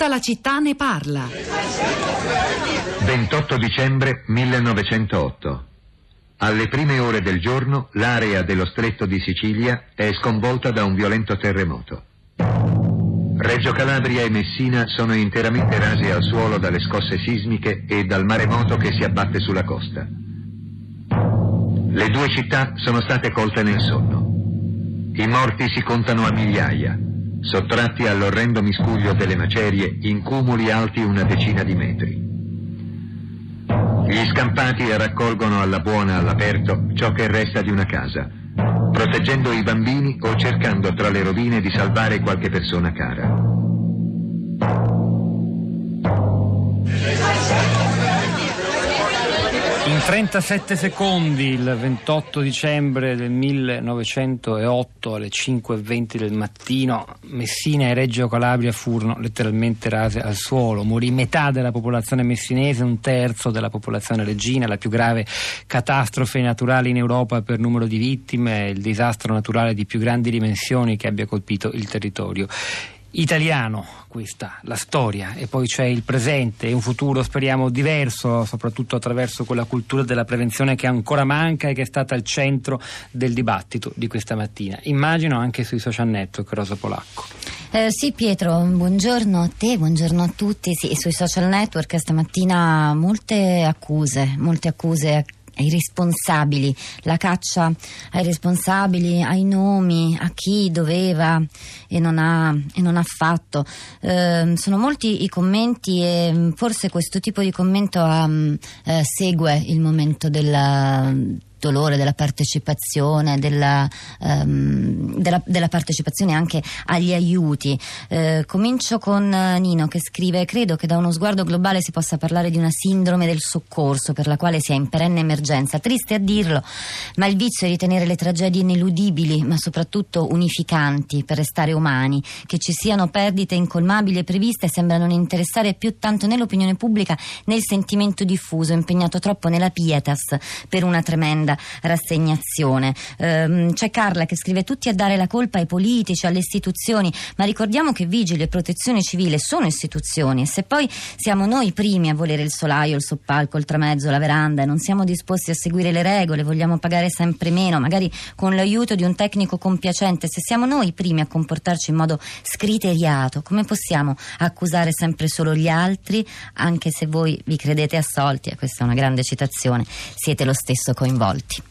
Tutta la città ne parla. 28 dicembre 1908. Alle prime ore del giorno l'area dello stretto di Sicilia è sconvolta da un violento terremoto. Reggio Calabria e Messina sono interamente rase al suolo dalle scosse sismiche e dal maremoto che si abbatte sulla costa. Le due città sono state colte nel sonno. I morti si contano a migliaia, sottratti all'orrendo miscuglio delle macerie in cumuli alti una decina di metri. Gli scampati raccolgono alla buona all'aperto ciò che resta di una casa, proteggendo i bambini o cercando tra le rovine di salvare qualche persona cara. In 37 secondi, il 28 dicembre del 1908 alle 5.20 del mattino, Messina e Reggio Calabria furono letteralmente rase al suolo. Morì metà della popolazione messinese, un terzo della popolazione reggina, la più grave catastrofe naturale in Europa per numero di vittime, il disastro naturale di più grandi dimensioni che abbia colpito il territorio italiano questa, la storia e poi c'è il presente e un futuro speriamo diverso soprattutto attraverso quella cultura della prevenzione che ancora manca e che è stata al centro del dibattito di questa mattina immagino anche sui social network Rosa Polacco eh, sì Pietro, buongiorno a te, buongiorno a tutti. Sì, sui social network stamattina molte accuse, molte accuse ai responsabili, la caccia ai responsabili, ai nomi, a chi doveva e non ha, e non ha fatto. Eh, sono molti i commenti e mm, forse questo tipo di commento um, eh, segue il momento della dolore, della partecipazione, della, um, della, della partecipazione anche agli aiuti. Eh, comincio con Nino che scrive: Credo che da uno sguardo globale si possa parlare di una sindrome del soccorso per la quale si è in perenne emergenza. Triste a dirlo, ma il vizio è ritenere le tragedie ineludibili, ma soprattutto unificanti per restare umani. Che ci siano perdite incolmabili e previste sembra non interessare più tanto né l'opinione pubblica né il sentimento diffuso, impegnato troppo nella pietas per una tremenda profonda rassegnazione. Ehm, c'è Carla che scrive tutti a dare la colpa ai politici, alle istituzioni, ma ricordiamo che vigili e protezione civile sono istituzioni. E se poi siamo noi primi a volere il solaio, il soppalco, il tramezzo, la veranda e non siamo disposti a seguire le regole, vogliamo pagare sempre meno, magari con l'aiuto di un tecnico compiacente, se siamo noi primi a comportarci in modo scriteriato, come possiamo accusare sempre solo gli altri, anche se voi vi credete assolti, e questa è una grande citazione, siete lo stesso coinvolti ascolti.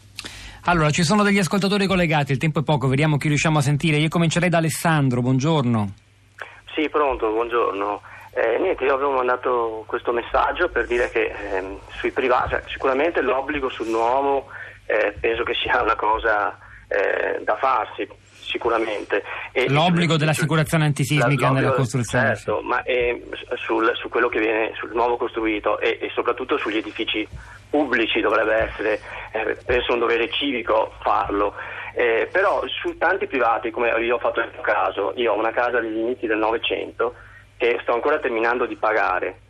Allora, ci sono degli ascoltatori collegati, il tempo è poco, vediamo chi riusciamo a sentire. Io comincerei da Alessandro, buongiorno. Sì, pronto, buongiorno. Eh, niente, io avevo mandato questo messaggio per dire che eh, sui privati, cioè, sicuramente l'obbligo sul nuovo eh, penso che sia una cosa eh, da farsi, sicuramente. E L'obbligo dell'assicurazione antisismica nella costruzione. Certo, ma eh, sul, su quello che viene sul nuovo costruito e, e soprattutto sugli edifici pubblici dovrebbe essere, eh, penso un dovere civico farlo. Eh, però su tanti privati, come io ho fatto nel caso, io ho una casa degli inizi del Novecento che sto ancora terminando di pagare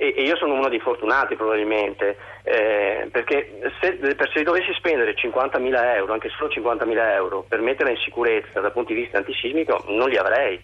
e, e io sono uno dei fortunati probabilmente, eh, perché se, se, dovessi spendere 50.000 euro, anche solo 50.000 euro, per metterla in sicurezza dal punto di vista antisismico, non li avrei.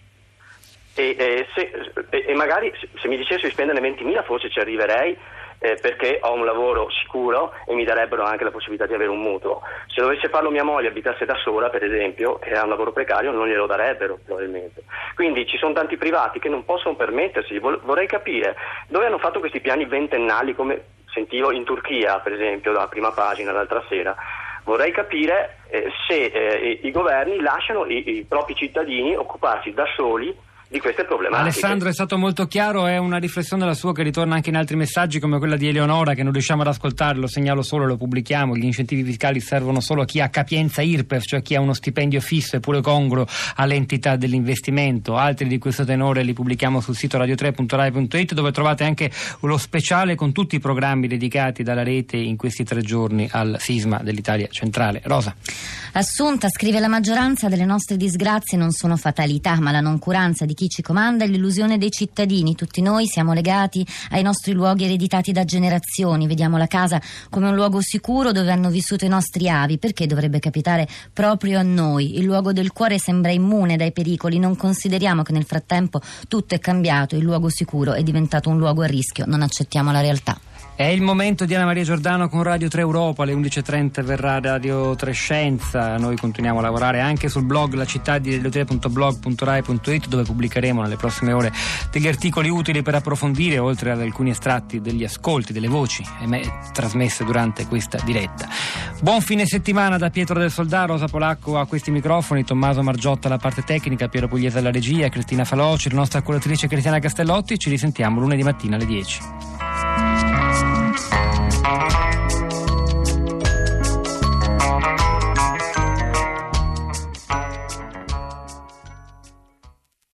E, e, se, e magari se mi dicessi di spenderne 20.000 forse ci arriverei eh, perché ho un lavoro sicuro e mi darebbero anche la possibilità di avere un mutuo. Se dovesse farlo mia moglie abitasse da sola, per esempio, che ha un lavoro precario, non glielo darebbero probabilmente. Quindi ci sono tanti privati che non possono permettersi. Vorrei capire dove hanno fatto questi piani ventennali, come sentivo in Turchia, per esempio, dalla prima pagina l'altra sera. Vorrei capire eh, se eh, i governi lasciano i, i propri cittadini occuparsi da soli di queste problematiche. Alessandro è stato molto chiaro, è una riflessione la sua che ritorna anche in altri messaggi come quella di Eleonora che non riusciamo ad ascoltare, lo segnalo solo, lo pubblichiamo, gli incentivi fiscali servono solo a chi ha capienza IRPEF, cioè chi ha uno stipendio fisso e pure congruo all'entità dell'investimento, altri di questo tenore li pubblichiamo sul sito radio3.rai.it dove trovate anche lo speciale con tutti i programmi dedicati dalla rete in questi tre giorni al sisma dell'Italia centrale. Rosa. Assunta scrive la maggioranza delle nostre disgrazie non sono fatalità ma la noncuranza di chi ci comanda è l'illusione dei cittadini. Tutti noi siamo legati ai nostri luoghi ereditati da generazioni. Vediamo la casa come un luogo sicuro dove hanno vissuto i nostri avi. Perché dovrebbe capitare proprio a noi? Il luogo del cuore sembra immune dai pericoli. Non consideriamo che nel frattempo tutto è cambiato. Il luogo sicuro è diventato un luogo a rischio. Non accettiamo la realtà. È il momento di Anna Maria Giordano con Radio 3 Europa, alle 11.30 verrà Radio 3 Scienza, noi continuiamo a lavorare anche sul blog la città di radio3.blog.rai.it dove pubblicheremo nelle prossime ore degli articoli utili per approfondire oltre ad alcuni estratti degli ascolti, delle voci trasmesse durante questa diretta. Buon fine settimana da Pietro del Soldà, Rosa Polacco a questi microfoni, Tommaso Margiotta alla parte tecnica, Piero Pugliese alla regia, Cristina Faloci, la nostra curatrice Cristiana Castellotti, ci risentiamo lunedì mattina alle 10. Música